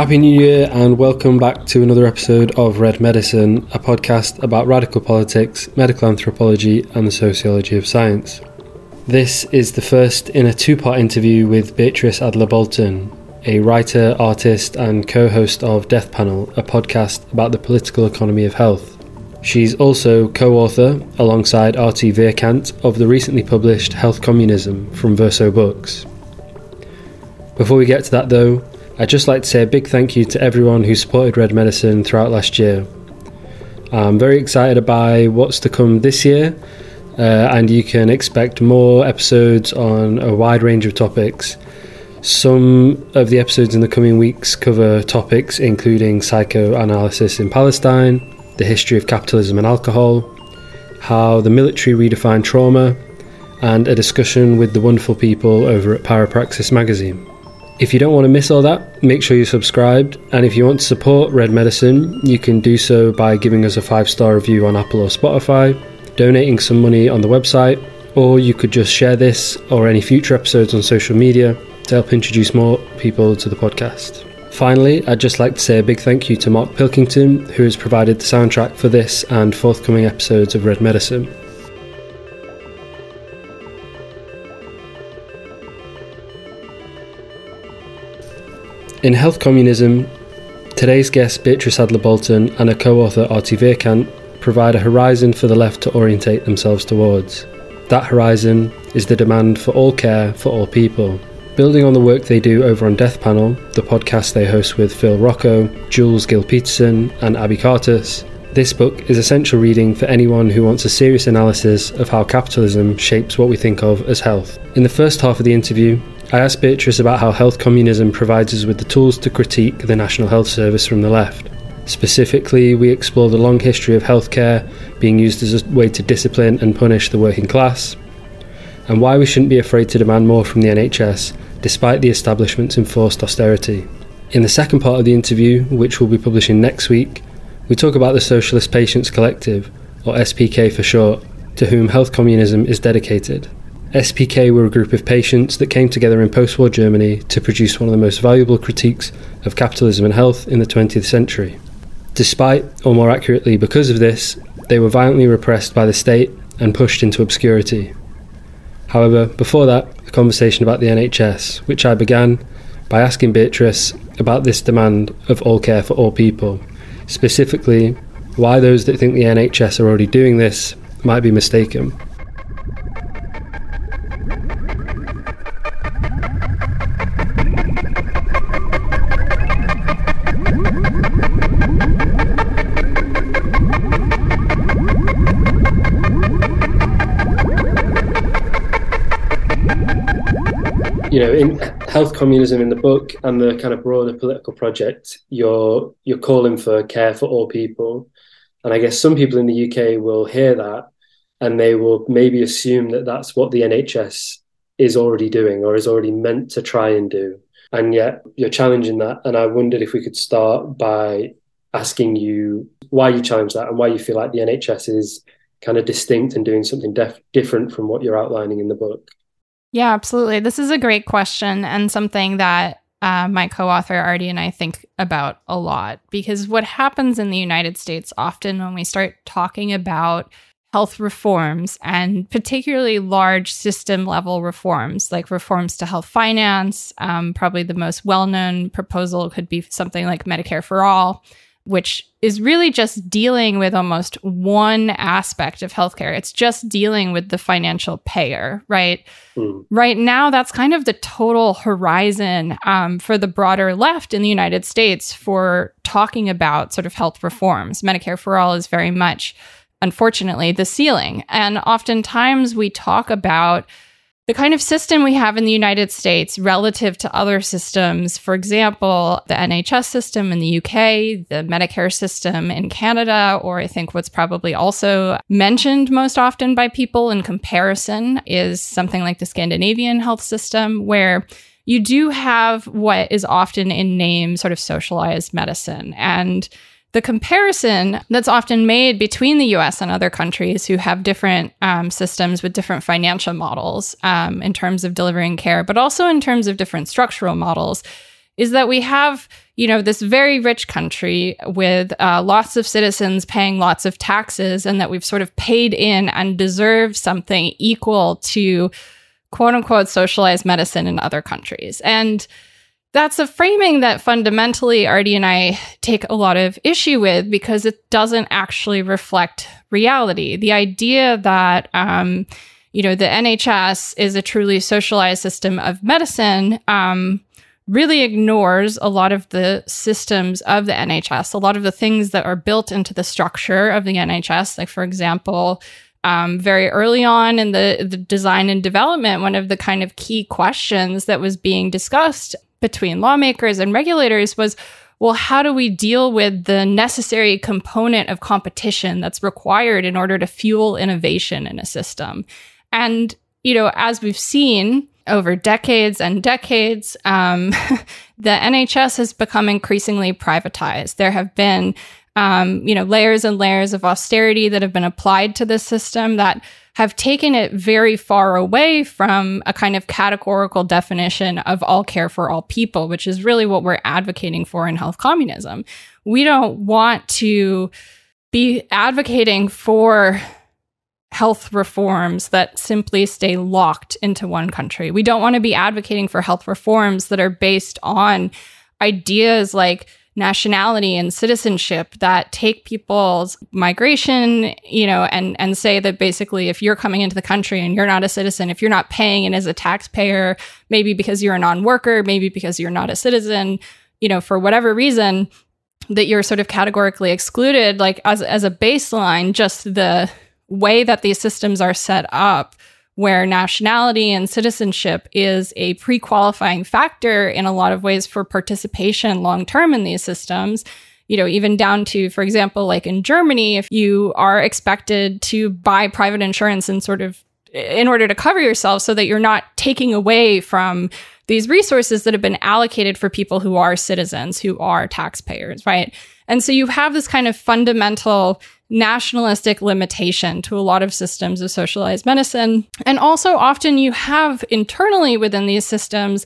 Happy New Year and welcome back to another episode of Red Medicine, a podcast about radical politics, medical anthropology, and the sociology of science. This is the first in a two part interview with Beatrice Adler Bolton, a writer, artist, and co host of Death Panel, a podcast about the political economy of health. She's also co author, alongside Artie Vierkant, of the recently published Health Communism from Verso Books. Before we get to that, though, I'd just like to say a big thank you to everyone who supported Red Medicine throughout last year. I'm very excited by what's to come this year, uh, and you can expect more episodes on a wide range of topics. Some of the episodes in the coming weeks cover topics including psychoanalysis in Palestine, the history of capitalism and alcohol, how the military redefined trauma, and a discussion with the wonderful people over at Parapraxis magazine. If you don't want to miss all that, make sure you're subscribed. And if you want to support Red Medicine, you can do so by giving us a five star review on Apple or Spotify, donating some money on the website, or you could just share this or any future episodes on social media to help introduce more people to the podcast. Finally, I'd just like to say a big thank you to Mark Pilkington, who has provided the soundtrack for this and forthcoming episodes of Red Medicine. In Health Communism, today's guests Beatrice Adler Bolton and her co author Artie Vierkant provide a horizon for the left to orientate themselves towards. That horizon is the demand for all care for all people. Building on the work they do over on Death Panel, the podcast they host with Phil Rocco, Jules Gill Peterson, and Abby Cartus, this book is essential reading for anyone who wants a serious analysis of how capitalism shapes what we think of as health. In the first half of the interview, I asked Beatrice about how health communism provides us with the tools to critique the National Health Service from the left. Specifically, we explore the long history of healthcare being used as a way to discipline and punish the working class, and why we shouldn't be afraid to demand more from the NHS despite the establishment's enforced austerity. In the second part of the interview, which we'll be publishing next week, we talk about the Socialist Patients Collective, or SPK for short, to whom health communism is dedicated. SPK were a group of patients that came together in post war Germany to produce one of the most valuable critiques of capitalism and health in the 20th century. Despite, or more accurately because of this, they were violently repressed by the state and pushed into obscurity. However, before that, a conversation about the NHS, which I began by asking Beatrice about this demand of all care for all people, specifically why those that think the NHS are already doing this might be mistaken. You know, in health communism in the book and the kind of broader political project, you're you're calling for care for all people, and I guess some people in the UK will hear that and they will maybe assume that that's what the NHS is already doing or is already meant to try and do, and yet you're challenging that. And I wondered if we could start by asking you why you challenge that and why you feel like the NHS is kind of distinct and doing something def- different from what you're outlining in the book. Yeah, absolutely. This is a great question and something that uh, my co author Artie and I think about a lot because what happens in the United States often when we start talking about health reforms and particularly large system level reforms like reforms to health finance, um, probably the most well known proposal could be something like Medicare for All which is really just dealing with almost one aspect of healthcare. It's just dealing with the financial payer, right? Mm. Right now, that's kind of the total horizon um, for the broader left in the United States for talking about sort of health reforms. Medicare for All is very much, unfortunately, the ceiling. And oftentimes we talk about the kind of system we have in the United States relative to other systems, for example, the NHS system in the UK, the Medicare system in Canada, or I think what's probably also mentioned most often by people in comparison is something like the Scandinavian health system, where you do have what is often in name sort of socialized medicine. And the comparison that's often made between the US and other countries who have different um, systems with different financial models um, in terms of delivering care, but also in terms of different structural models, is that we have you know this very rich country with uh, lots of citizens paying lots of taxes and that we've sort of paid in and deserve something equal to quote unquote socialized medicine in other countries. And that's a framing that fundamentally Artie and I take a lot of issue with because it doesn't actually reflect reality. The idea that, um, you know, the NHS is a truly socialized system of medicine um, really ignores a lot of the systems of the NHS, a lot of the things that are built into the structure of the NHS. Like, for example, um, very early on in the, the design and development, one of the kind of key questions that was being discussed between lawmakers and regulators was well, how do we deal with the necessary component of competition that's required in order to fuel innovation in a system? And, you know, as we've seen over decades and decades, um, the NHS has become increasingly privatized. There have been um, you know, layers and layers of austerity that have been applied to this system that have taken it very far away from a kind of categorical definition of all care for all people, which is really what we're advocating for in health communism. We don't want to be advocating for health reforms that simply stay locked into one country. We don't want to be advocating for health reforms that are based on ideas like nationality and citizenship that take people's migration, you know, and and say that basically if you're coming into the country and you're not a citizen, if you're not paying and as a taxpayer, maybe because you're a non-worker, maybe because you're not a citizen, you know, for whatever reason, that you're sort of categorically excluded, like as as a baseline, just the way that these systems are set up where nationality and citizenship is a pre qualifying factor in a lot of ways for participation long term in these systems. You know, even down to, for example, like in Germany, if you are expected to buy private insurance and sort of in order to cover yourself so that you're not taking away from these resources that have been allocated for people who are citizens, who are taxpayers, right? And so you have this kind of fundamental nationalistic limitation to a lot of systems of socialized medicine. And also, often you have internally within these systems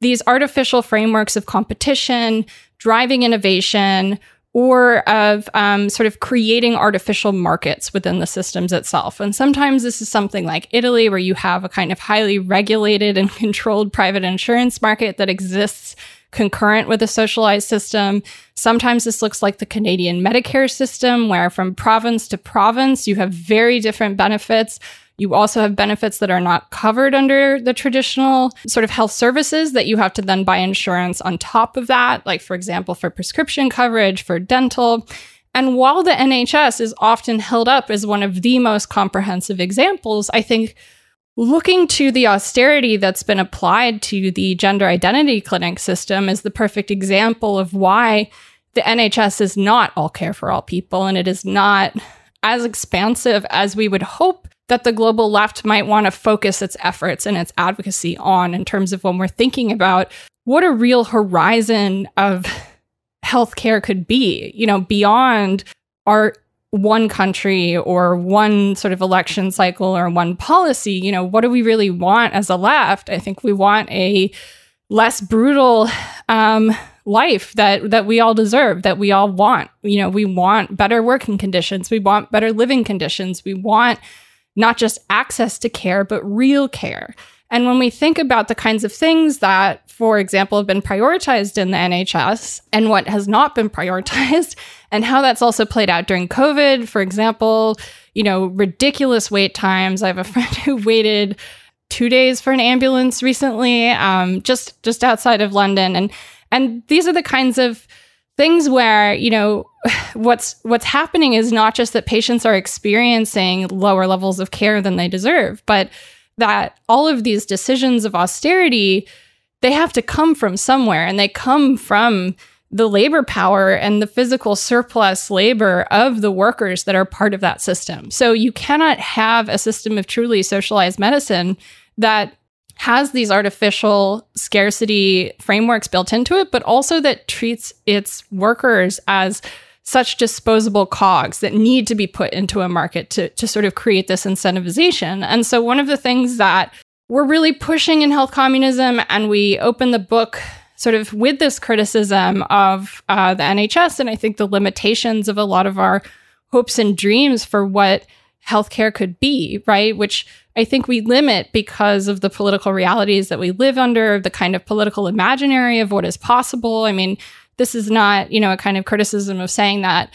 these artificial frameworks of competition, driving innovation, or of um, sort of creating artificial markets within the systems itself. And sometimes this is something like Italy, where you have a kind of highly regulated and controlled private insurance market that exists concurrent with a socialized system. Sometimes this looks like the Canadian Medicare system, where from province to province, you have very different benefits. You also have benefits that are not covered under the traditional sort of health services that you have to then buy insurance on top of that, like, for example, for prescription coverage, for dental. And while the NHS is often held up as one of the most comprehensive examples, I think looking to the austerity that's been applied to the gender identity clinic system is the perfect example of why the NHS is not all care for all people and it is not as expansive as we would hope that the global left might want to focus its efforts and its advocacy on in terms of when we're thinking about what a real horizon of healthcare could be, you know, beyond our one country or one sort of election cycle or one policy. You know, what do we really want as a left? I think we want a less brutal um, life that that we all deserve, that we all want. You know, we want better working conditions, we want better living conditions, we want not just access to care, but real care. And when we think about the kinds of things that, for example, have been prioritized in the NHS and what has not been prioritized, and how that's also played out during COVID, for example, you know, ridiculous wait times. I have a friend who waited two days for an ambulance recently, um, just just outside of London, and and these are the kinds of things where you know what's what's happening is not just that patients are experiencing lower levels of care than they deserve, but that all of these decisions of austerity they have to come from somewhere and they come from the labor power and the physical surplus labor of the workers that are part of that system. So you cannot have a system of truly socialized medicine that has these artificial scarcity frameworks built into it, but also that treats its workers as such disposable cogs that need to be put into a market to, to sort of create this incentivization. And so, one of the things that we're really pushing in health communism, and we open the book sort of with this criticism of uh, the NHS, and I think the limitations of a lot of our hopes and dreams for what healthcare could be, right? Which I think we limit because of the political realities that we live under, the kind of political imaginary of what is possible. I mean, this is not, you know, a kind of criticism of saying that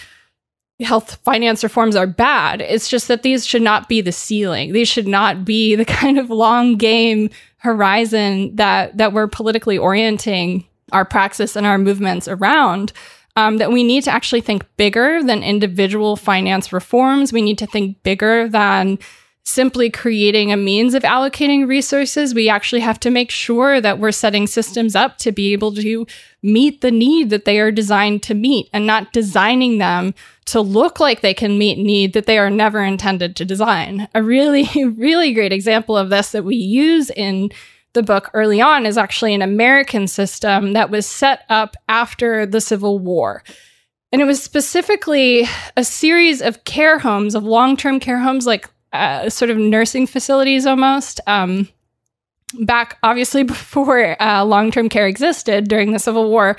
health finance reforms are bad. It's just that these should not be the ceiling. These should not be the kind of long game horizon that that we're politically orienting our praxis and our movements around. Um, that we need to actually think bigger than individual finance reforms. We need to think bigger than simply creating a means of allocating resources. We actually have to make sure that we're setting systems up to be able to meet the need that they are designed to meet and not designing them to look like they can meet need that they are never intended to design. A really, really great example of this that we use in the book early on is actually an American system that was set up after the Civil War. And it was specifically a series of care homes, of long term care homes, like uh, sort of nursing facilities almost. Um, back, obviously, before uh, long term care existed during the Civil War,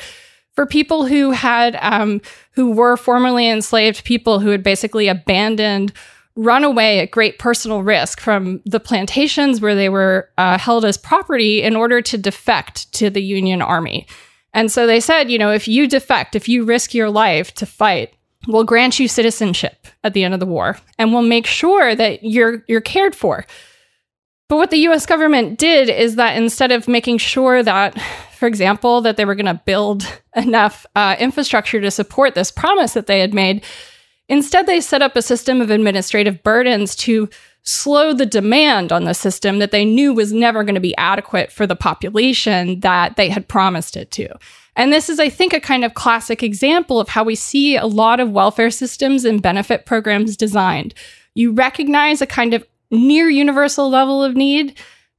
for people who had, um, who were formerly enslaved people who had basically abandoned, run away at great personal risk from the plantations where they were uh, held as property in order to defect to the Union Army. And so they said, you know, if you defect, if you risk your life to fight, we'll grant you citizenship at the end of the war and we'll make sure that you're you're cared for. But what the US government did is that instead of making sure that for example that they were going to build enough uh, infrastructure to support this promise that they had made, instead they set up a system of administrative burdens to slow the demand on the system that they knew was never going to be adequate for the population that they had promised it to. And this is, I think, a kind of classic example of how we see a lot of welfare systems and benefit programs designed. You recognize a kind of near universal level of need,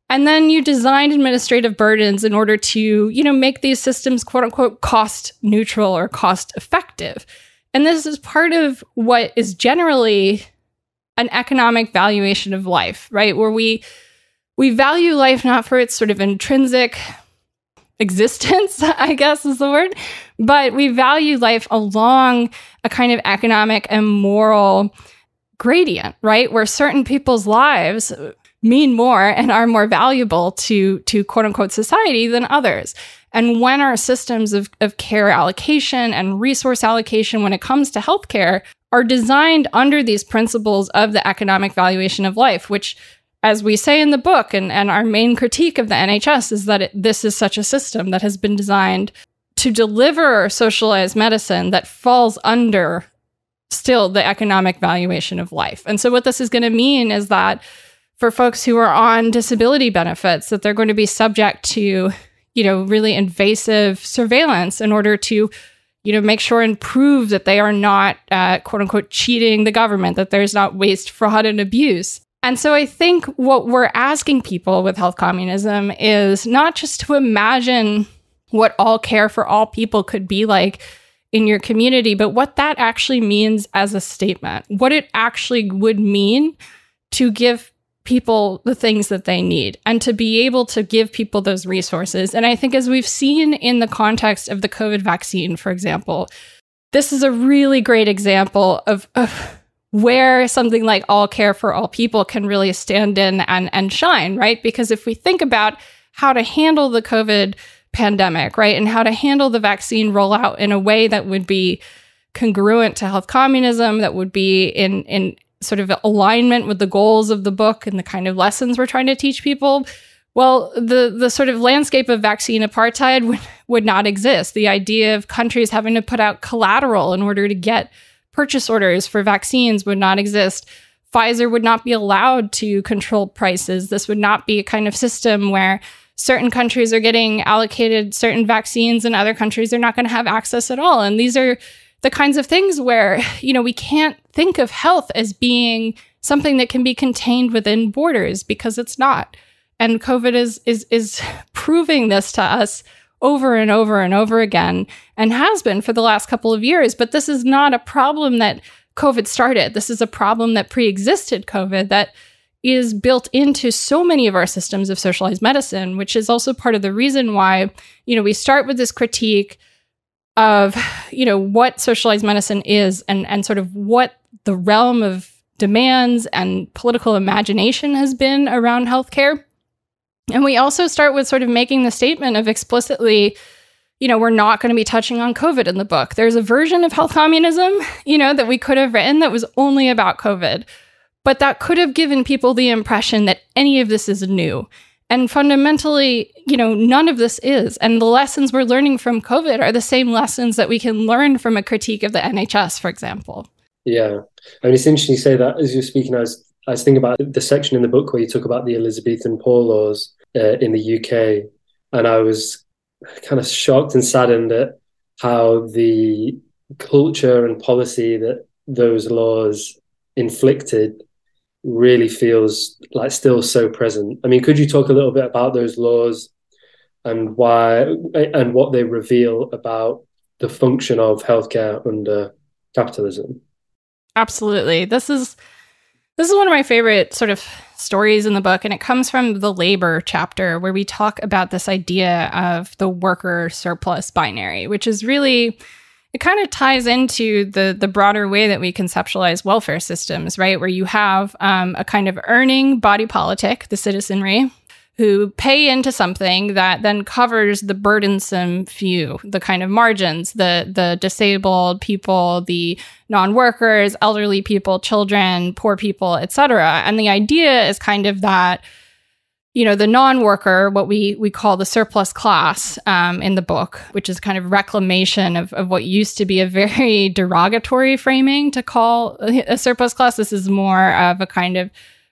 and then you design administrative burdens in order to, you know, make these systems quote unquote cost neutral or cost effective. And this is part of what is generally an economic valuation of life, right? Where we we value life not for its sort of intrinsic existence, I guess is the word, but we value life along a kind of economic and moral gradient, right? Where certain people's lives mean more and are more valuable to to quote unquote society than others. And when our systems of, of care allocation and resource allocation when it comes to healthcare are designed under these principles of the economic valuation of life, which as we say in the book, and, and our main critique of the NHS is that it, this is such a system that has been designed to deliver socialized medicine that falls under still the economic valuation of life. And so, what this is going to mean is that for folks who are on disability benefits, that they're going to be subject to, you know, really invasive surveillance in order to you know, make sure and prove that they are not, uh, quote unquote, cheating the government, that there's not waste, fraud, and abuse. And so I think what we're asking people with health communism is not just to imagine what all care for all people could be like in your community, but what that actually means as a statement, what it actually would mean to give people the things that they need and to be able to give people those resources. And I think, as we've seen in the context of the COVID vaccine, for example, this is a really great example of, of where something like all care for all people can really stand in and, and shine, right? Because if we think about how to handle the COVID pandemic, right, and how to handle the vaccine rollout in a way that would be congruent to health communism, that would be in, in sort of alignment with the goals of the book and the kind of lessons we're trying to teach people, well, the the sort of landscape of vaccine apartheid would, would not exist. The idea of countries having to put out collateral in order to get purchase orders for vaccines would not exist. Pfizer would not be allowed to control prices. This would not be a kind of system where certain countries are getting allocated certain vaccines and other countries are not going to have access at all. And these are the kinds of things where, you know, we can't think of health as being something that can be contained within borders because it's not. And COVID is is is proving this to us over and over and over again and has been for the last couple of years. But this is not a problem that COVID started. This is a problem that pre-existed COVID that is built into so many of our systems of socialized medicine, which is also part of the reason why, you know, we start with this critique of, you know, what socialized medicine is and and sort of what the realm of demands and political imagination has been around healthcare. And we also start with sort of making the statement of explicitly, you know, we're not going to be touching on COVID in the book. There's a version of health communism, you know, that we could have written that was only about COVID. But that could have given people the impression that any of this is new. And fundamentally, you know, none of this is. And the lessons we're learning from COVID are the same lessons that we can learn from a critique of the NHS, for example. Yeah. I mean, it's interesting you say that as you're speaking, I was, I was thinking about the section in the book where you talk about the Elizabethan Poor Laws uh, in the UK. And I was kind of shocked and saddened at how the culture and policy that those laws inflicted really feels like still so present. I mean, could you talk a little bit about those laws and why and what they reveal about the function of healthcare under capitalism? Absolutely. This is this is one of my favorite sort of stories in the book and it comes from the labor chapter where we talk about this idea of the worker surplus binary, which is really it kind of ties into the the broader way that we conceptualize welfare systems, right? Where you have um, a kind of earning body politic, the citizenry, who pay into something that then covers the burdensome few, the kind of margins, the the disabled people, the non-workers, elderly people, children, poor people, etc. And the idea is kind of that you know the non-worker what we we call the surplus class um, in the book which is kind of reclamation of, of what used to be a very derogatory framing to call a surplus class. This is more of a kind of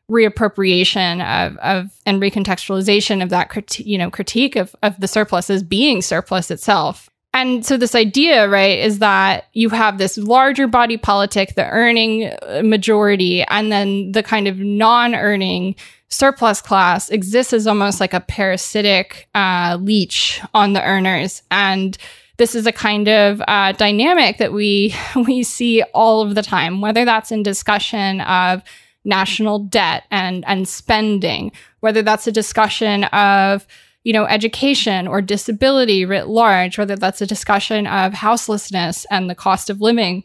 reappropriation of, of and recontextualization of that criti- you know critique of, of the surplus as being surplus itself. And so this idea right is that you have this larger body politic the earning majority and then the kind of non-earning surplus class exists as almost like a parasitic uh, leech on the earners. And this is a kind of uh, dynamic that we we see all of the time whether that's in discussion of national debt and and spending whether that's a discussion of you know education or disability writ large whether that's a discussion of houselessness and the cost of living.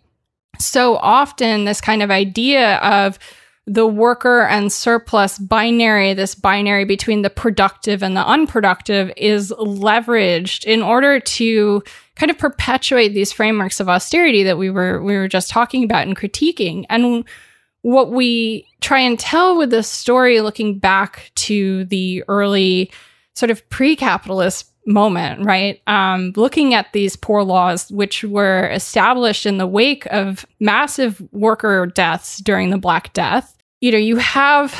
So often this kind of idea of the worker and surplus binary, this binary between the productive and the unproductive, is leveraged in order to kind of perpetuate these frameworks of austerity that we were we were just talking about and critiquing. And what we try and tell with this story, looking back to the early sort of pre-capitalist moment, right? Um, looking at these poor laws, which were established in the wake of massive worker deaths during the Black Death, you know, you have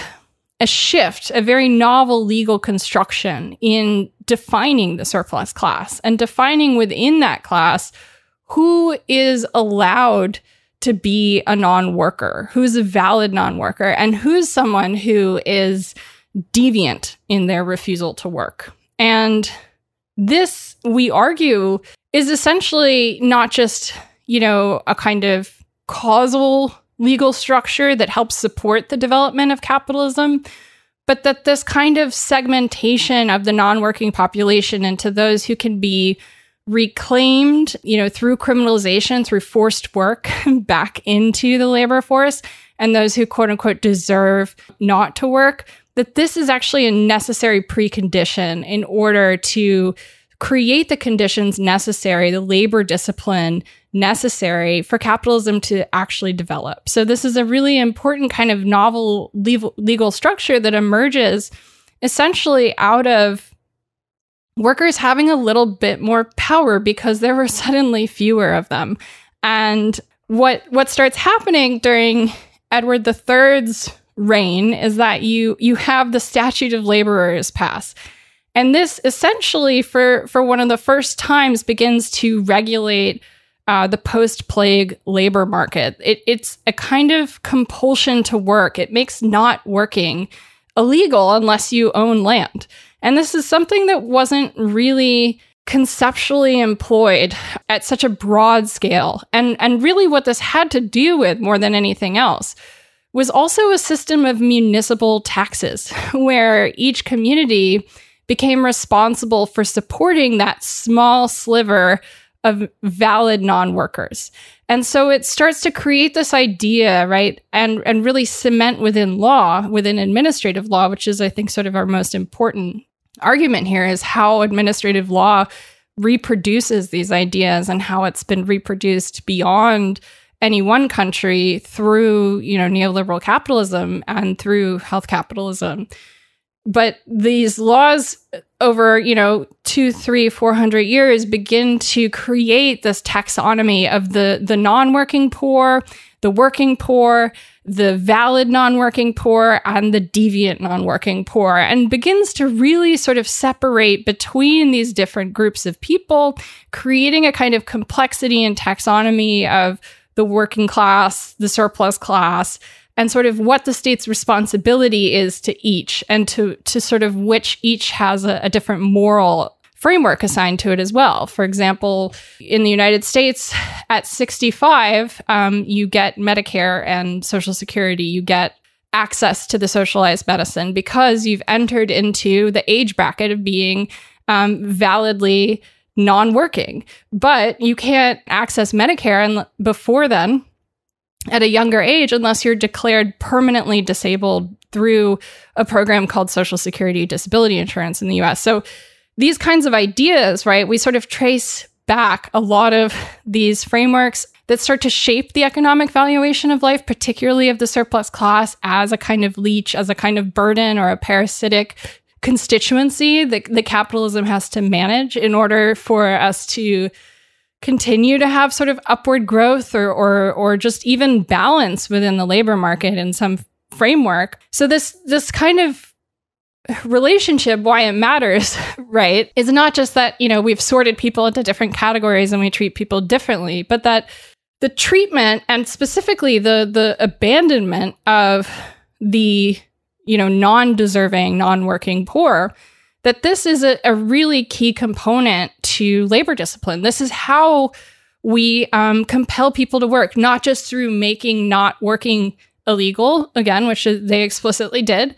a shift, a very novel legal construction in defining the surplus class and defining within that class who is allowed to be a non worker, who's a valid non worker, and who's someone who is deviant in their refusal to work. And this, we argue, is essentially not just, you know, a kind of causal legal structure that helps support the development of capitalism, but that this kind of segmentation of the non working population into those who can be reclaimed, you know, through criminalization, through forced work back into the labor force, and those who quote unquote deserve not to work, that this is actually a necessary precondition in order to create the conditions necessary, the labor discipline necessary for capitalism to actually develop. So, this is a really important kind of novel legal, structure that emerges essentially out of workers having a little bit more power because there were suddenly fewer of them. And what what starts happening during Edward III's reign is that you you have the statute of laborers pass and this essentially for for one of the first times begins to regulate uh, the post-plague labor market. It, it's a kind of compulsion to work. It makes not working illegal unless you own land. And this is something that wasn't really conceptually employed at such a broad scale. And and really what this had to do with more than anything else was also a system of municipal taxes, where each community became responsible for supporting that small sliver of valid non-workers. And so it starts to create this idea, right? And and really cement within law, within administrative law, which is I think sort of our most important argument here is how administrative law reproduces these ideas and how it's been reproduced beyond any one country through, you know, neoliberal capitalism and through health capitalism. But these laws over, you know, two, three, four hundred years begin to create this taxonomy of the the non-working poor, the working poor, the valid non-working poor, and the deviant non-working poor, and begins to really sort of separate between these different groups of people, creating a kind of complexity and taxonomy of the working class, the surplus class, and sort of what the state's responsibility is to each and to, to sort of which each has a, a different moral framework assigned to it as well. For example, in the United States, at 65, um, you get Medicare and Social Security. You get access to the socialized medicine because you've entered into the age bracket of being um, validly non working. But you can't access Medicare and before then at a younger age unless you're declared permanently disabled through a program called Social Security Disability Insurance in the US. So these kinds of ideas, right, we sort of trace back a lot of these frameworks that start to shape the economic valuation of life, particularly of the surplus class, as a kind of leech, as a kind of burden or a parasitic constituency that capitalism has to manage in order for us to continue to have sort of upward growth or or or just even balance within the labor market in some framework. So this this kind of relationship why it matters right is not just that you know we've sorted people into different categories and we treat people differently but that the treatment and specifically the the abandonment of the you know, non-deserving, non-working poor, that this is a, a really key component to labor discipline. This is how we um, compel people to work, not just through making not working illegal, again, which they explicitly did,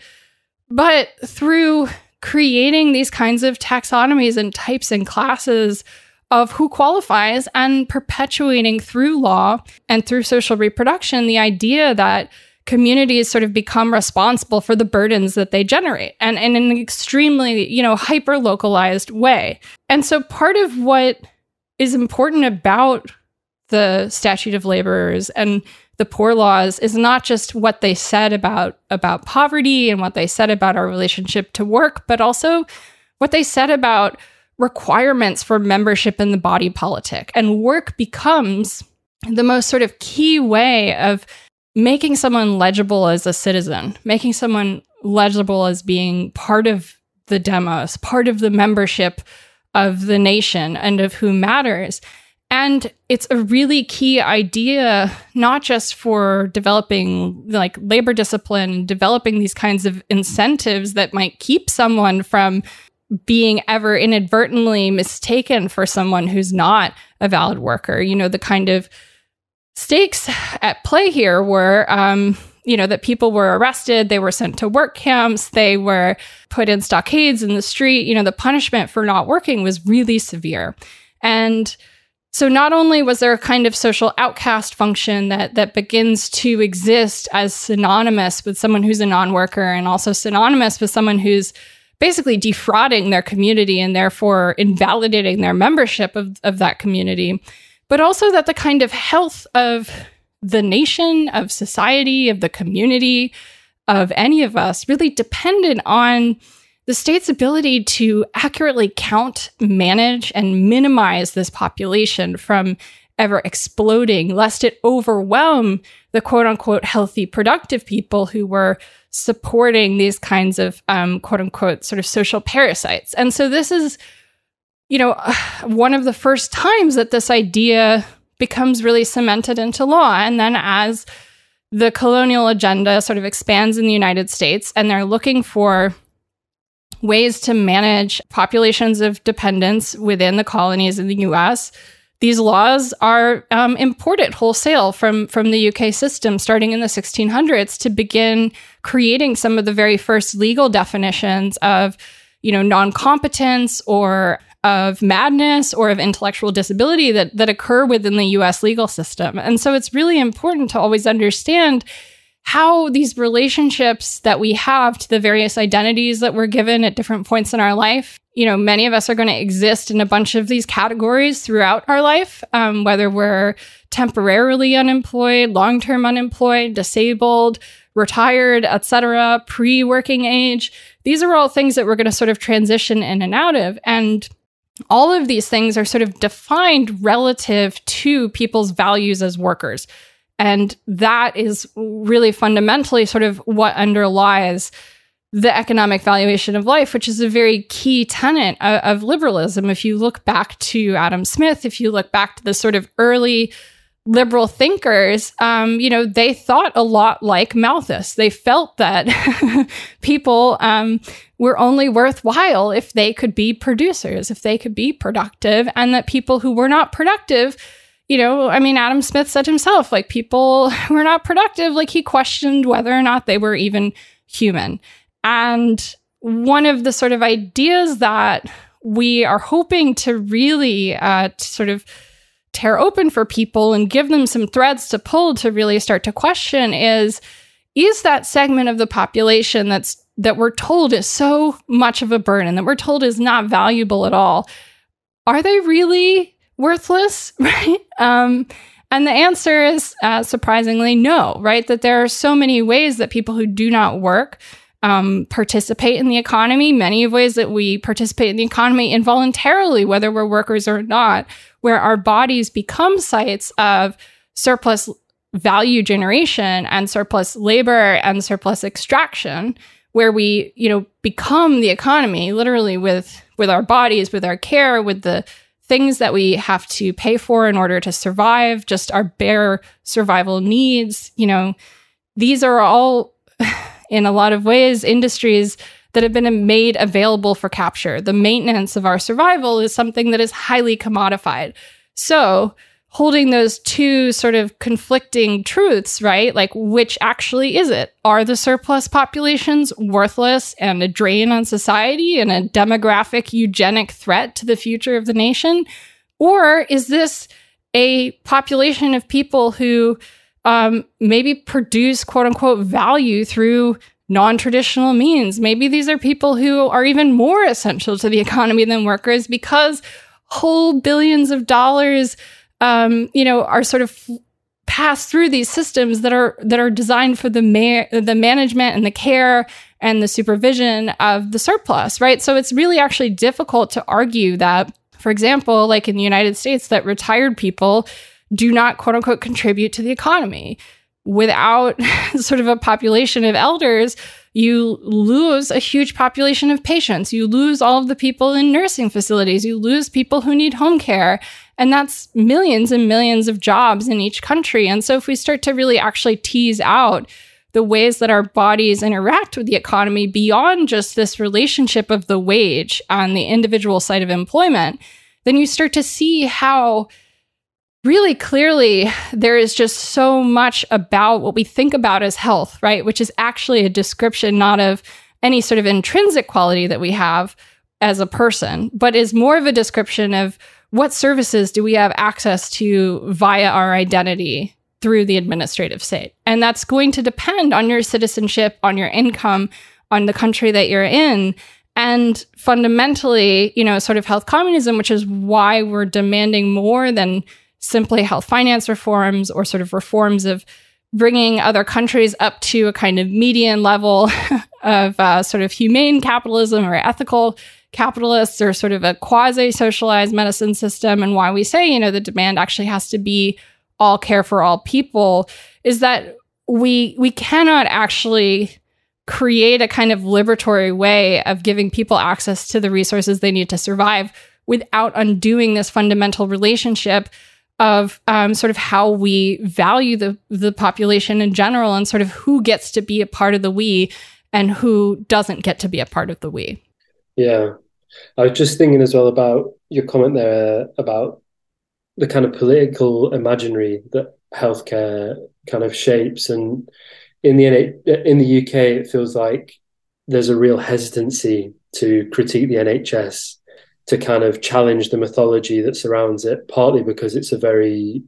but through creating these kinds of taxonomies and types and classes of who qualifies and perpetuating through law and through social reproduction the idea that communities sort of become responsible for the burdens that they generate and, and in an extremely, you know, hyper localized way. And so part of what is important about the statute of laborers and the poor laws is not just what they said about about poverty and what they said about our relationship to work, but also what they said about requirements for membership in the body politic. And work becomes the most sort of key way of making someone legible as a citizen, making someone legible as being part of the demos, part of the membership of the nation and of who matters. And it's a really key idea, not just for developing like labor discipline, developing these kinds of incentives that might keep someone from being ever inadvertently mistaken for someone who's not a valid worker. You know, the kind of stakes at play here were um, you know that people were arrested they were sent to work camps they were put in stockades in the street. You know the punishment for not working was really severe. And so not only was there a kind of social outcast function that that begins to exist as synonymous with someone who's a non-worker and also synonymous with someone who's basically defrauding their community and therefore invalidating their membership of, of that community but also that the kind of health of the nation, of society, of the community, of any of us really depended on the state's ability to accurately count, manage, and minimize this population from ever exploding, lest it overwhelm the quote unquote healthy, productive people who were supporting these kinds of um, quote unquote sort of social parasites. And so this is, you know, one of the first times that this idea becomes really cemented into law. And then as the colonial agenda sort of expands in the United States and they're looking for ways to manage populations of dependents within the colonies in the US, these laws are um, imported wholesale from, from the UK system starting in the 1600s to begin creating some of the very first legal definitions of, you know, non-competence or of madness or of intellectual disability that, that occur within the US legal system. And so it's really important to always understand how these relationships that we have to the various identities that we're given at different points in our life. You know, many of us are going to exist in a bunch of these categories throughout our life, um, whether we're temporarily unemployed, long term unemployed, disabled, retired, etc., pre working age. These are all things that we're going to sort of transition in and out of. And all of these things are sort of defined relative to people's values as workers. And that is really fundamentally sort of what underlies the economic valuation of life, which is a very key tenet of, of, liberalism. If you look back to Adam Smith, if you look back to the sort of early liberal thinkers, um, you know, they thought a lot like Malthus. They felt that people um, were only worthwhile if they could be producers, if they could be productive, and that people who were not productive you know, I mean, Adam Smith said himself, like people were not productive. Like he questioned whether or not they were even human. And one of the sort of ideas that we are hoping to really uh, to sort of tear open for people and give them some threads to pull to really start to question is is that segment of the population that's that we're told is so much of a burden that we're told is not valuable at all are they really worthless, right? Um, and the answer is uh, surprisingly no, right? That there are so many ways that people who do not work um, participate in the economy, many of ways that we participate in the economy involuntarily, whether we're workers or not, where our bodies become sites of surplus value generation and surplus labor and surplus extraction where we you know become the economy literally with with our bodies with our care with the things that we have to pay for in order to survive, just our bare survival needs. You know, these are all, in a lot of ways, industries that have been made available for capture. The maintenance of our survival is something that is highly commodified. So, holding those two sort of conflicting truths, right? Like, which actually is it? Are the surplus populations worthless and a drain on society and a demographic eugenic threat to the future of the nation? Or is this a population of people who um, maybe produce quote unquote value through non traditional means? Maybe these are people who are even more essential to the economy than workers because whole billions of dollars um, you know, are sort of pass through these systems that are that are designed for the ma- the management and the care and the supervision of the surplus, right? So it's really actually difficult to argue that, for example, like in the United States, that retired people do not quote unquote contribute to the economy. Without sort of a population of elders, you lose a huge population of patients. You lose all of the people in nursing facilities. You lose people who need home care. And that's millions and millions of jobs in each country. And so if we start to really actually tease out the ways that our bodies interact with the economy beyond just this relationship of the wage on the individual side of employment, then you start to see how really clearly there is just so much about what we think about as health, right? Which is actually a description not of any sort of intrinsic quality that we have as a person, but is more of a description of what services do we have access to via our identity through the administrative state? And that's going to depend on your citizenship, on your income, on the country that you're in. And fundamentally, you know, sort of health communism, which is why we're demanding more than simply health finance reforms or sort of reforms of bringing other countries up to a kind of median level of uh, sort of humane capitalism or ethical capitalists or sort of a quasi socialized medicine system. And why we say, you know, the demand actually has to be all care for all people is that we we cannot actually create a kind of liberatory way of giving people access to the resources they need to survive without undoing this fundamental relationship of um, sort of how we value the the population in general and sort of who gets to be a part of the we and who doesn't get to be a part of the we. Yeah. I was just thinking as well about your comment there about the kind of political imaginary that healthcare kind of shapes and in the in the UK it feels like there's a real hesitancy to critique the NHS to kind of challenge the mythology that surrounds it, partly because it's a very,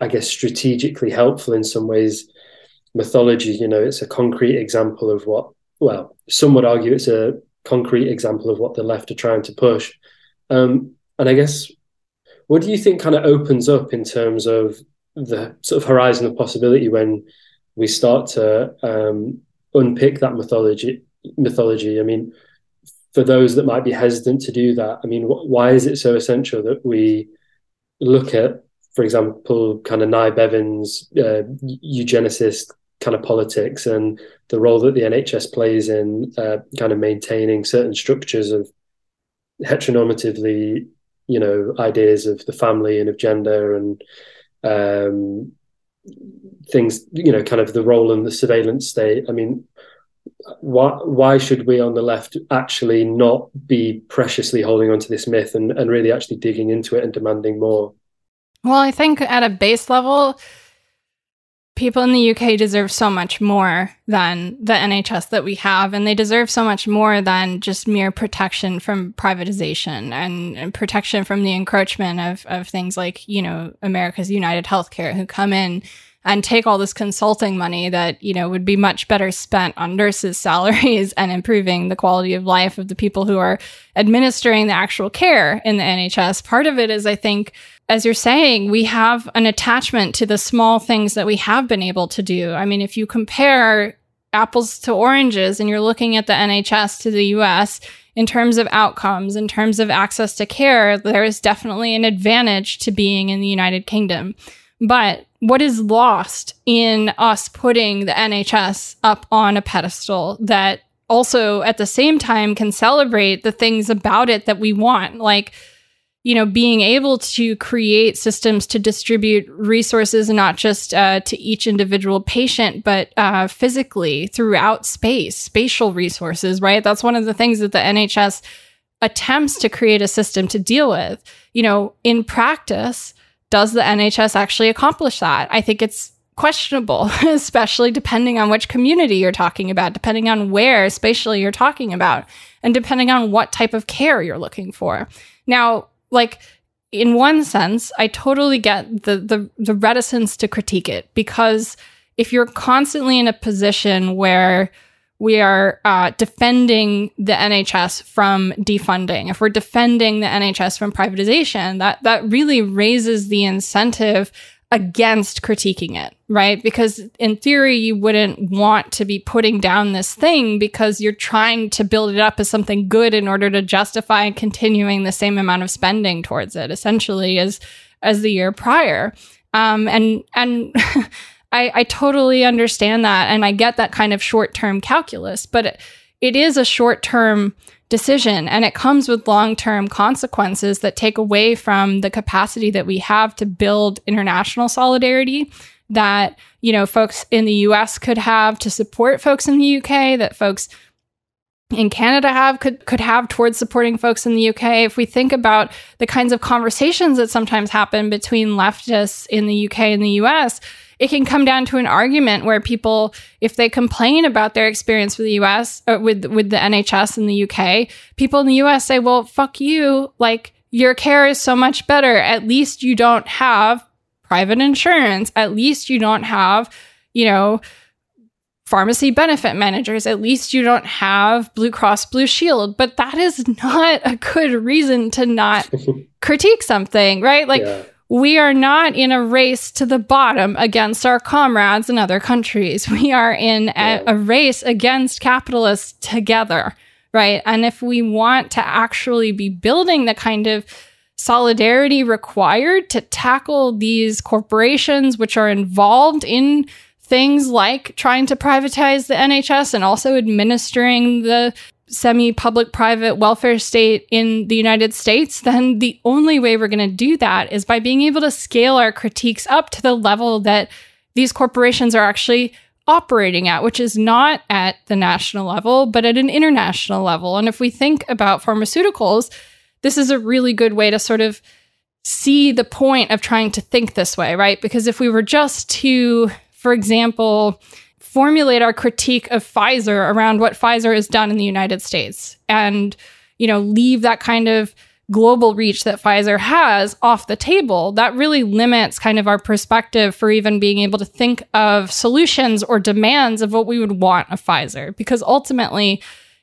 I guess, strategically helpful in some ways mythology. You know, it's a concrete example of what, well, some would argue it's a concrete example of what the left are trying to push. Um, and I guess, what do you think kind of opens up in terms of the sort of horizon of possibility when we start to um, unpick that mythology? Mythology. I mean, for those that might be hesitant to do that, I mean, wh- why is it so essential that we look at, for example, kind of Nye Bevan's uh, eugenicist kind of politics and the role that the NHS plays in uh, kind of maintaining certain structures of heteronormativity, you know, ideas of the family and of gender and um, things, you know, kind of the role in the surveillance state. I mean, why why should we on the left actually not be preciously holding on to this myth and, and really actually digging into it and demanding more? Well, I think at a base level, people in the UK deserve so much more than the NHS that we have, and they deserve so much more than just mere protection from privatization and, and, protection from the encroachment of, of things like, you know, America's United Healthcare, who come in and take all this consulting money that, you know, would be much better spent on nurses' salaries and improving the quality of life of the people who are administering the actual care in the NHS. Part of it is, I think, as you're saying, we have an attachment to the small things that we have been able to do. I mean, if you compare apples to oranges and you're looking at the NHS to the US in terms of outcomes, in terms of access to care, there is definitely an advantage to being in the United Kingdom. But what is lost in us putting the NHS up on a pedestal that also at the same time can celebrate the things about it that we want, like you know, being able to create systems to distribute resources not just uh, to each individual patient, but uh, physically throughout space, spatial resources, right? That's one of the things that the NHS attempts to create a system to deal with. You know, in practice, does the NHS actually accomplish that? I think it's questionable, especially depending on which community you're talking about, depending on where spatially you're talking about, and depending on what type of care you're looking for. Now, like in one sense, I totally get the the the reticence to critique it because if you're constantly in a position where we are uh, defending the NHS from defunding, if we're defending the NHS from privatization, that that really raises the incentive against critiquing it, right? Because in theory, you wouldn't want to be putting down this thing because you're trying to build it up as something good in order to justify continuing the same amount of spending towards it, essentially as as the year prior. Um, and and I, I totally understand that. And I get that kind of short term calculus, but it, it is a short term decision and it comes with long term consequences that take away from the capacity that we have to build international solidarity that, you know, folks in the US could have to support folks in the UK, that folks in Canada have could could have towards supporting folks in the UK. If we think about the kinds of conversations that sometimes happen between leftists in the UK and the US, it can come down to an argument where people, if they complain about their experience with the US or uh, with with the NHS in the UK, people in the US say, "Well, fuck you! Like your care is so much better. At least you don't have private insurance. At least you don't have, you know." pharmacy benefit managers. At least you don't have Blue Cross Blue Shield, but that is not a good reason to not critique something, right? Like yeah we are not in a race to the bottom against our comrades in other countries. We are in a, a race against capitalists together, right? And if we want to actually be building the kind of solidarity required to tackle these corporations which are involved in things like trying to privatize the NHS and also administering the semi public private welfare state in the United States, then the only way we're going to do that is by being able to scale our critiques up to the level that these corporations are actually operating at, which is not at the national level, but at an international level. And if we think about pharmaceuticals, this is a really good way to sort of see the point of trying to think this way, right? Because if we were just to for example, formulate our critique of Pfizer around what Pfizer has done in the United States and, you know, leave that kind of global reach that Pfizer has off the table, that really limits kind of our perspective for even being able to think of solutions or demands of what we would want of Pfizer. Because ultimately,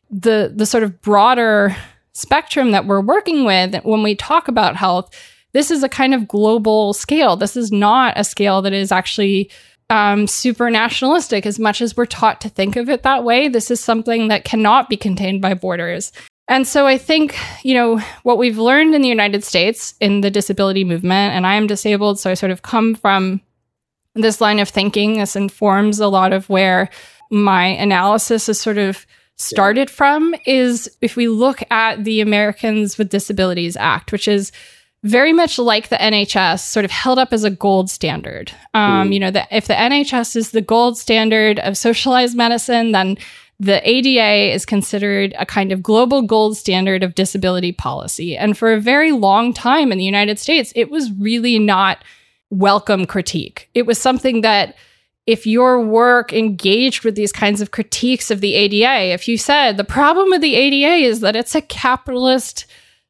the the sort of broader spectrum that we're working with when we talk about health, this is a kind of global scale. This is not a scale that is actually um, super nationalistic as much as we're taught to think of it that way. This is something that cannot be contained by borders. And so I think, you know, what we've learned in the United States in the disability movement, and I am disabled, so I sort of come from this line of thinking. This informs a lot of where my analysis is sort of started from is if we look at the Americans with Disabilities Act, which is very much like the NHS, sort of held up as a gold standard. Um, mm. You know, that if the NHS is the gold standard of socialized medicine, then the ADA is considered a kind of global gold standard of disability policy. And for a very long time in the United States, it was really not welcome critique. It was something that if your work engaged with these kinds of critiques of the ADA, if you said the problem with the ADA is that it's a capitalist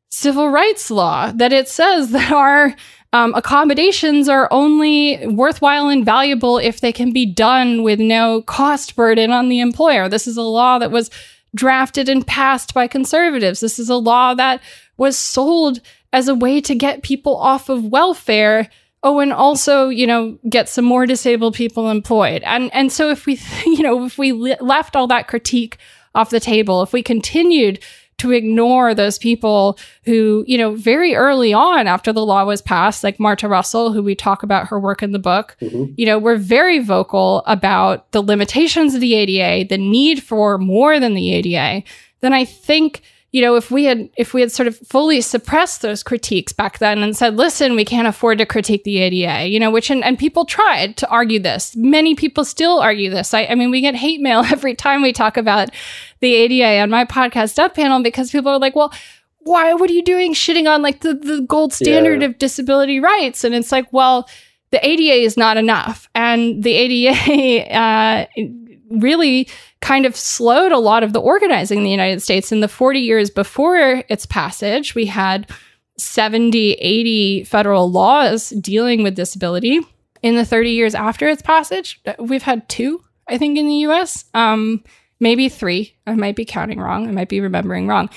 civil rights law that it says that our um, accommodations are only worthwhile and valuable if they can be done with no cost burden on the employer. This is a law that was drafted and passed by conservatives. This is a law that was sold as a way to get people off of welfare. Oh, and also, you know, get some more disabled people employed. And and so if we, you know, if we left all that critique off the table, if we continued to ignore those people who, you know, very early on after the law was passed, like Marta Russell, who we talk about her work in the book, mm-hmm. you know, were very vocal about the limitations of the ADA, the need for more than the ADA, then I think you know, if we had if we had sort of fully suppressed those critiques back then and said, listen, we can't afford to critique the ADA, you know, which and, and people tried to argue this. Many people still argue this. I, I mean, we get hate mail every time we talk about the ADA on my podcast Death Panel because people are like, well, why what are you doing shitting on like the, the gold standard yeah. of disability rights? And it's like, well, the ADA is not enough. And the ADA uh, really kind of slowed a lot of the organizing in the United States. In the 40 years before its passage, we had 70, 80 federal laws dealing with disability. In the 30 years after its passage, we've had two, I think, in the US, um, maybe three. I might be counting wrong. I might be remembering wrong.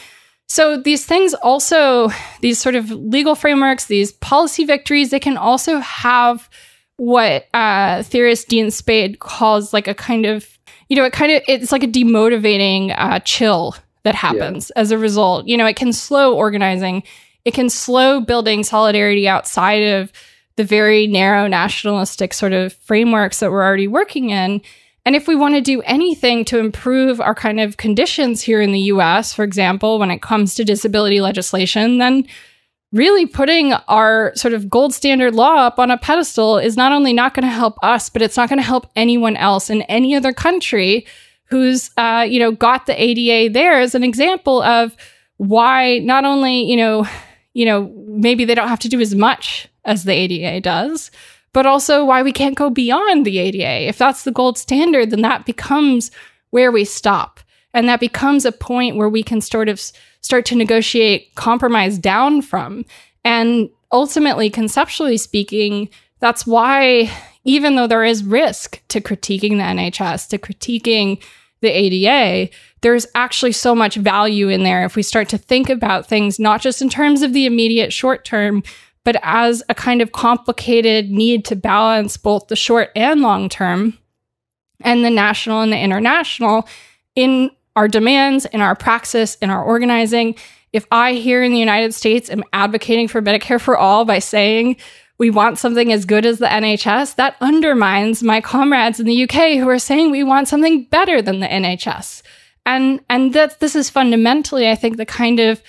So these things also, these sort of legal frameworks, these policy victories, they can also have what uh, theorist Dean Spade calls like a kind of you know, it kind of it's like a demotivating uh, chill that happens yeah. as a result. You know, it can slow organizing. It can slow building solidarity outside of the very narrow nationalistic sort of frameworks that we're already working in. And if we want to do anything to improve our kind of conditions here in the US, for example, when it comes to disability legislation, then really putting our sort of gold standard law up on a pedestal is not only not going to help us, but it's not going to help anyone else in any other country who's, uh, you know, got the ADA there as an example of why not only, you know, you know, maybe they don't have to do as much as the ADA does, but also why we can't go beyond the ADA. If that's the gold standard, then that becomes where we stop. And that becomes a point where we can sort of start to negotiate compromise down from. And ultimately, conceptually speaking, that's why, even though there is risk to critiquing the NHS, to critiquing the ADA, there's actually so much value in there if we start to think about things not just in terms of the immediate short term, but as a kind of complicated need to balance both the short and long term and the national and the international in our demands, in our praxis, in our organizing. If I here in the United States am advocating for Medicare for all by saying we want something as good as the NHS, that undermines my comrades in the UK who are saying we want something better than the NHS. And and that this is fundamentally, I think, the kind of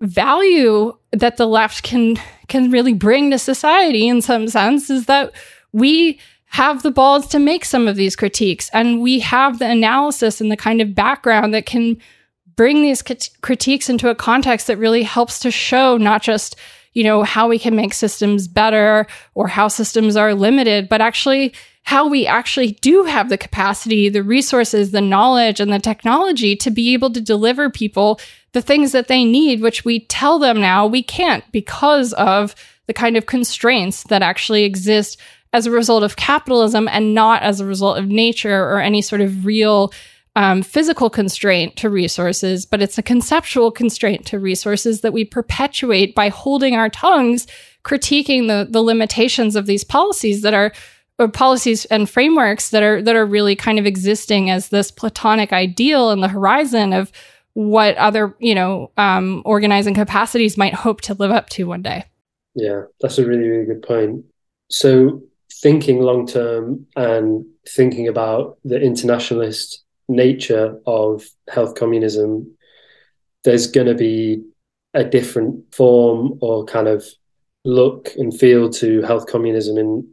value that the left can can really bring to society in some sense is that we have the balls to make some of these critiques and we have the analysis and the kind of background that can bring these critiques into a context that really helps to show not just you know, how we can make systems better or how systems are limited, but actually how we actually do have the capacity, the resources, the knowledge, and the technology to be able to deliver people the things that they need, which we tell them now we can't because of the kind of constraints that actually exist as a result of capitalism and not as a result of nature or any sort of real um, physical constraint to resources, but it's a conceptual constraint to resources that we perpetuate by holding our tongues, critiquing the the limitations of these policies that are policies and frameworks that are that are really kind of existing as this platonic ideal in the horizon of what other you know um, organizing capacities might hope to live up to one day. Yeah, that's a really really good point. So thinking long term and thinking about the internationalist nature of health communism, there's going to be a different form or kind of look and feel to health communism in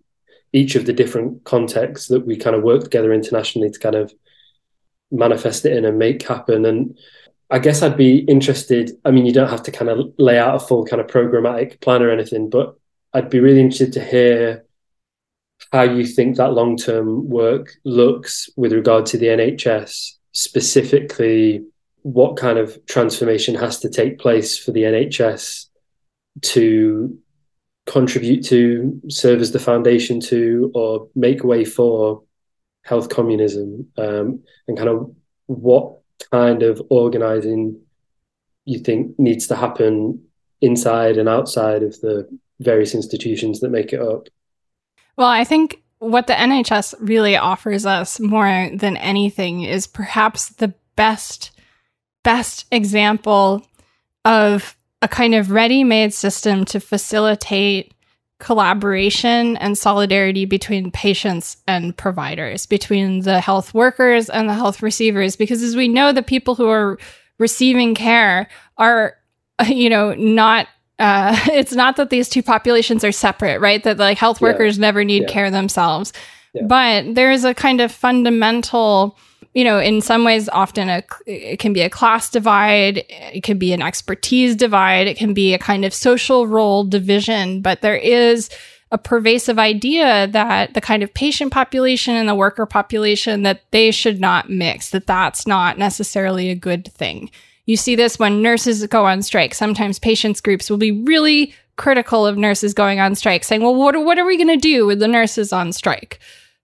each of the different contexts that we kind of work together internationally to kind of manifest it in and make happen. And I guess I'd be interested. I mean, you don't have to kind of lay out a full kind of programmatic plan or anything, but I'd be really interested to hear how you think that long term work looks with regard to the NHS, specifically what kind of transformation has to take place for the NHS to contribute to, serve as the foundation to, or make way for health communism, um, and kind of what kind of organizing you think needs to happen inside and outside of the various institutions that make it up. Well, I think what the NHS really offers us more than anything is perhaps the best best example of a kind of ready-made system to facilitate collaboration and solidarity between patients and providers, between the health workers and the health receivers because as we know the people who are receiving care are you know not uh, it's not that these two populations are separate, right? That like health workers yeah. never need yeah. care themselves. Yeah. But there is a kind of fundamental, you know, in some ways, often a, it can be a class divide, it can be an expertise divide, it can be a kind of social role division, but there is a pervasive idea that the kind of patient population and the worker population that they should not mix, that that's not necessarily a good thing. You see this when nurses go on strike. Sometimes patients groups will be really critical of nurses going on strike, saying, well, what, what are we going to do with the nurses on strike?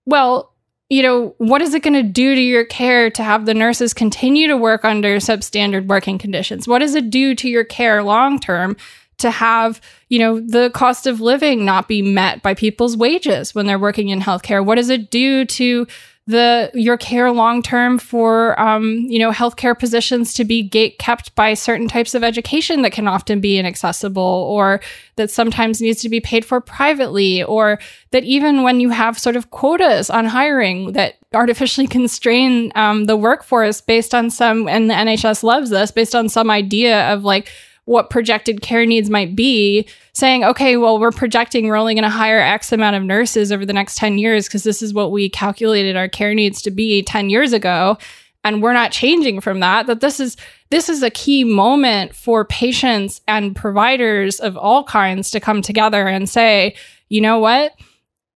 Well, you know, what is it going to do to your care to have the nurses continue to work under substandard working conditions? What does it do to your care long term to have, you know, the cost of living not be met by people's wages when they're working in healthcare? What does it do to the your care long term for um, you know healthcare positions to be gate kept by certain types of education that can often be inaccessible or that sometimes needs to be paid for privately or that even when you have sort of quotas on hiring that artificially constrain um, the workforce based on some and the nhs loves this based on some idea of like what projected care needs might be, saying, okay, well, we're projecting we're only going to hire X amount of nurses over the next 10 years because this is what we calculated our care needs to be 10 years ago. And we're not changing from that, that this is this is a key moment for patients and providers of all kinds to come together and say, you know what?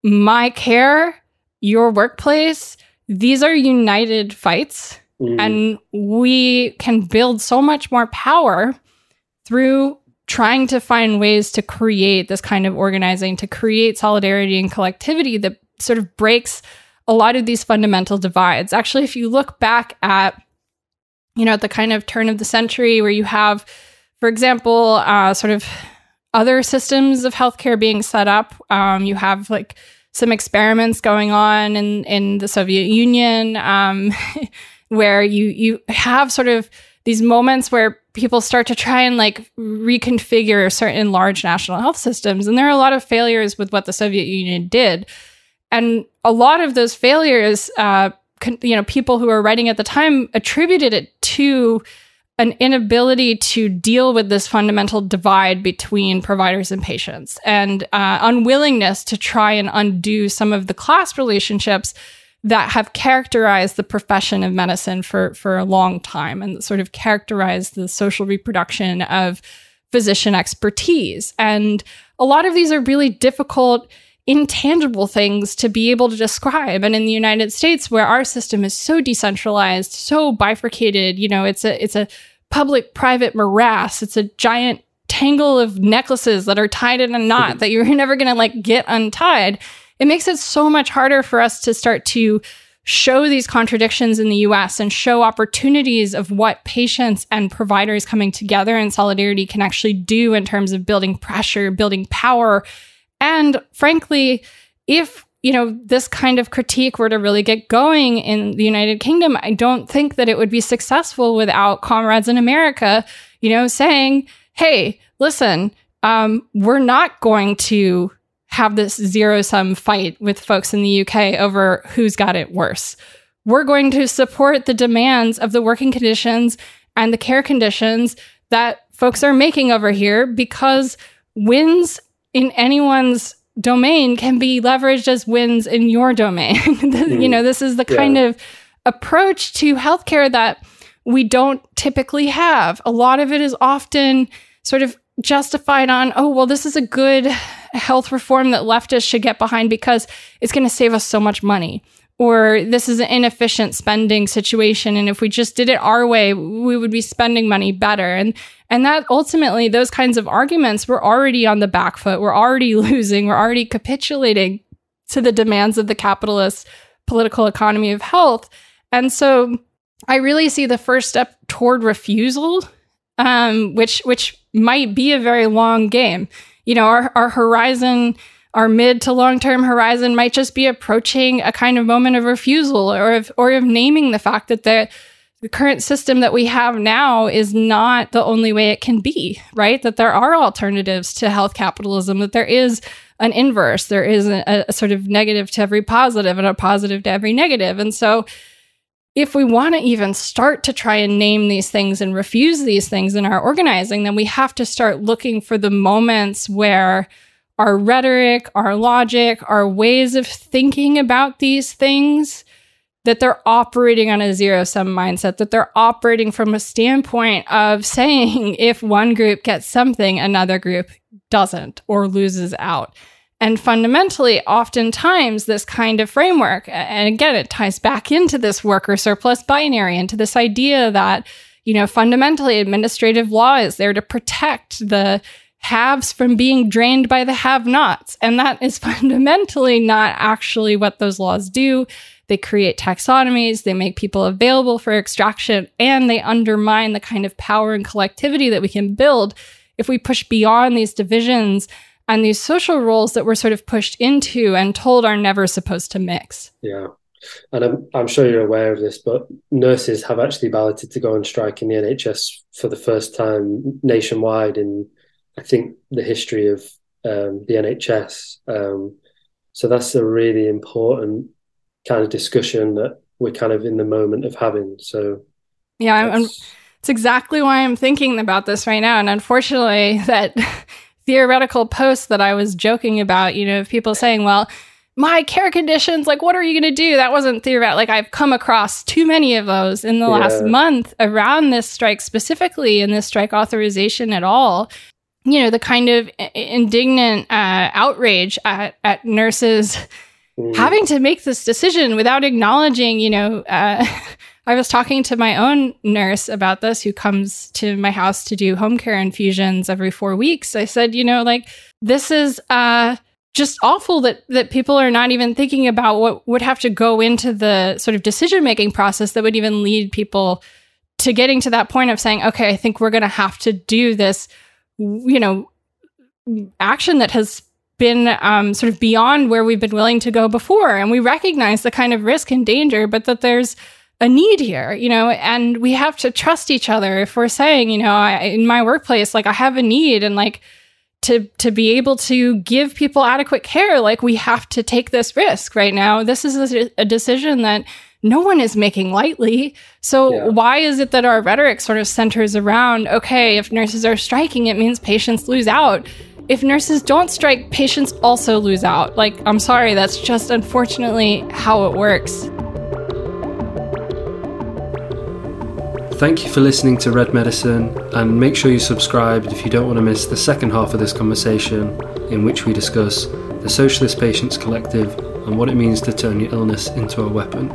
My care, your workplace, these are united fights. Mm. And we can build so much more power through trying to find ways to create this kind of organizing, to create solidarity and collectivity that sort of breaks a lot of these fundamental divides. Actually, if you look back at, you know, at the kind of turn of the century where you have, for example, uh, sort of other systems of healthcare being set up, um, you have like some experiments going on in, in the Soviet Union. Um, where you you have sort of these moments where people start to try and like reconfigure certain large national health systems and there are a lot of failures with what the soviet union did. And a lot of those failures uh, con- you know people who were writing at the time attributed it to an inability to deal with this fundamental divide between providers and patients and uh, unwillingness to try and undo some of the class relationships that have characterized the profession of medicine for, for a long time and sort of characterized the social reproduction of physician expertise. And a lot of these are really difficult intangible things to be able to describe. And in the United States where our system is so decentralized so bifurcated you know it's a it's a public private morass. It's a giant tangle of necklaces that are tied in a knot that you're never going to like get untied it makes it so much harder for us to start to show these contradictions in the US and show opportunities of what patients and providers coming together in solidarity can actually do in terms of building pressure, building power, and frankly, if you know this kind of critique were to really get going in the United Kingdom, I don't think that it would be successful without comrades in America, you know, saying, "Hey, listen, um, we're not going to have this zero sum fight with folks in the UK over who's got it worse. We're going to support the demands of the working conditions and the care conditions that folks are making over here because wins in anyone's domain can be leveraged as wins in your domain. mm. You know, this is the kind yeah. of approach to healthcare that we don't typically have. A lot of it is often sort of justified on, oh, well, this is a good health reform that leftists should get behind because it's going to save us so much money. Or this is an inefficient spending situation. And if we just did it our way, we would be spending money better. And and that ultimately, those kinds of arguments were already on the back foot. We're already losing. We're already capitulating to the demands of the capitalist political economy of health. And so I really see the first step toward refusal, um, which which might be a very long game. You know, our, our horizon, our mid to long term horizon might just be approaching a kind of moment of refusal or of or of naming the fact that the the current system that we have now is not the only way it can be, right? That there are alternatives to health capitalism, that there is an inverse, there is a, a, sort of negative to every positive and a positive to every negative. And so, if we want to even start to try and name these things and refuse these things in our organizing, then we have to start looking for the moments where our rhetoric, our logic, our ways of thinking about these things that they're operating on a zero sum mindset, that they're operating from a standpoint of saying if one group gets something, another group doesn't or loses out. And fundamentally, oftentimes, this kind of framework, and again, it ties back into this worker surplus binary, into this idea that, you know, fundamentally, administrative law is there to protect the haves from being drained by the have nots. And that is fundamentally not actually what those laws do. They create taxonomies, they make people available for extraction, and they undermine the kind of power and collectivity that we can build if we push beyond these divisions and these social roles that we're sort of pushed into and told are never supposed to mix. Yeah. And I'm, I'm sure you're aware of this, but nurses have actually balloted to go on strike in the NHS for the first time nationwide in, I think, the history of um, the NHS. Um, so that's a really important kind of discussion that we're kind of in the moment of having. So, yeah, I'm, it's exactly why I'm thinking about this right now. And unfortunately, that theoretical post that I was joking about, you know, of people saying, well, my care conditions, like, what are you going to do? That wasn't theoretical. Like, I've come across too many of those in the yeah. last month around this strike specifically and this strike authorization at all. You know, the kind of indignant uh, outrage at, at nurses mm. having to make this decision without acknowledging, you know, uh, I was talking to my own nurse about this who comes to my house to do home care infusions every four weeks. I said, you know, like this is uh, just awful that that people are not even thinking about what would have to go into the sort of decision making process that would even lead people to getting to that point of saying, okay, I think we're going to have to do this, you know, action that has been um, sort of beyond where we've been willing to go before. And we recognize the kind of risk and danger, but that there's a need here, you know, and we have to trust each other. If we're saying, you know, I, in my workplace, like I have a need and like to to be able to give people adequate care, like we have to take this risk right now. This is a, a decision that no one is making lightly. So yeah. why is it that our rhetoric sort of centers around, okay, if nurses are striking, it means patients lose out. If nurses don't strike, patients also lose out. Like, I'm sorry, that's just unfortunately how it works. Thank you for listening to Red Medicine, and make sure you subscribe if you don't want to miss the second half of this conversation, in which we discuss the Socialist Patients Collective and what it means to turn your illness into a weapon.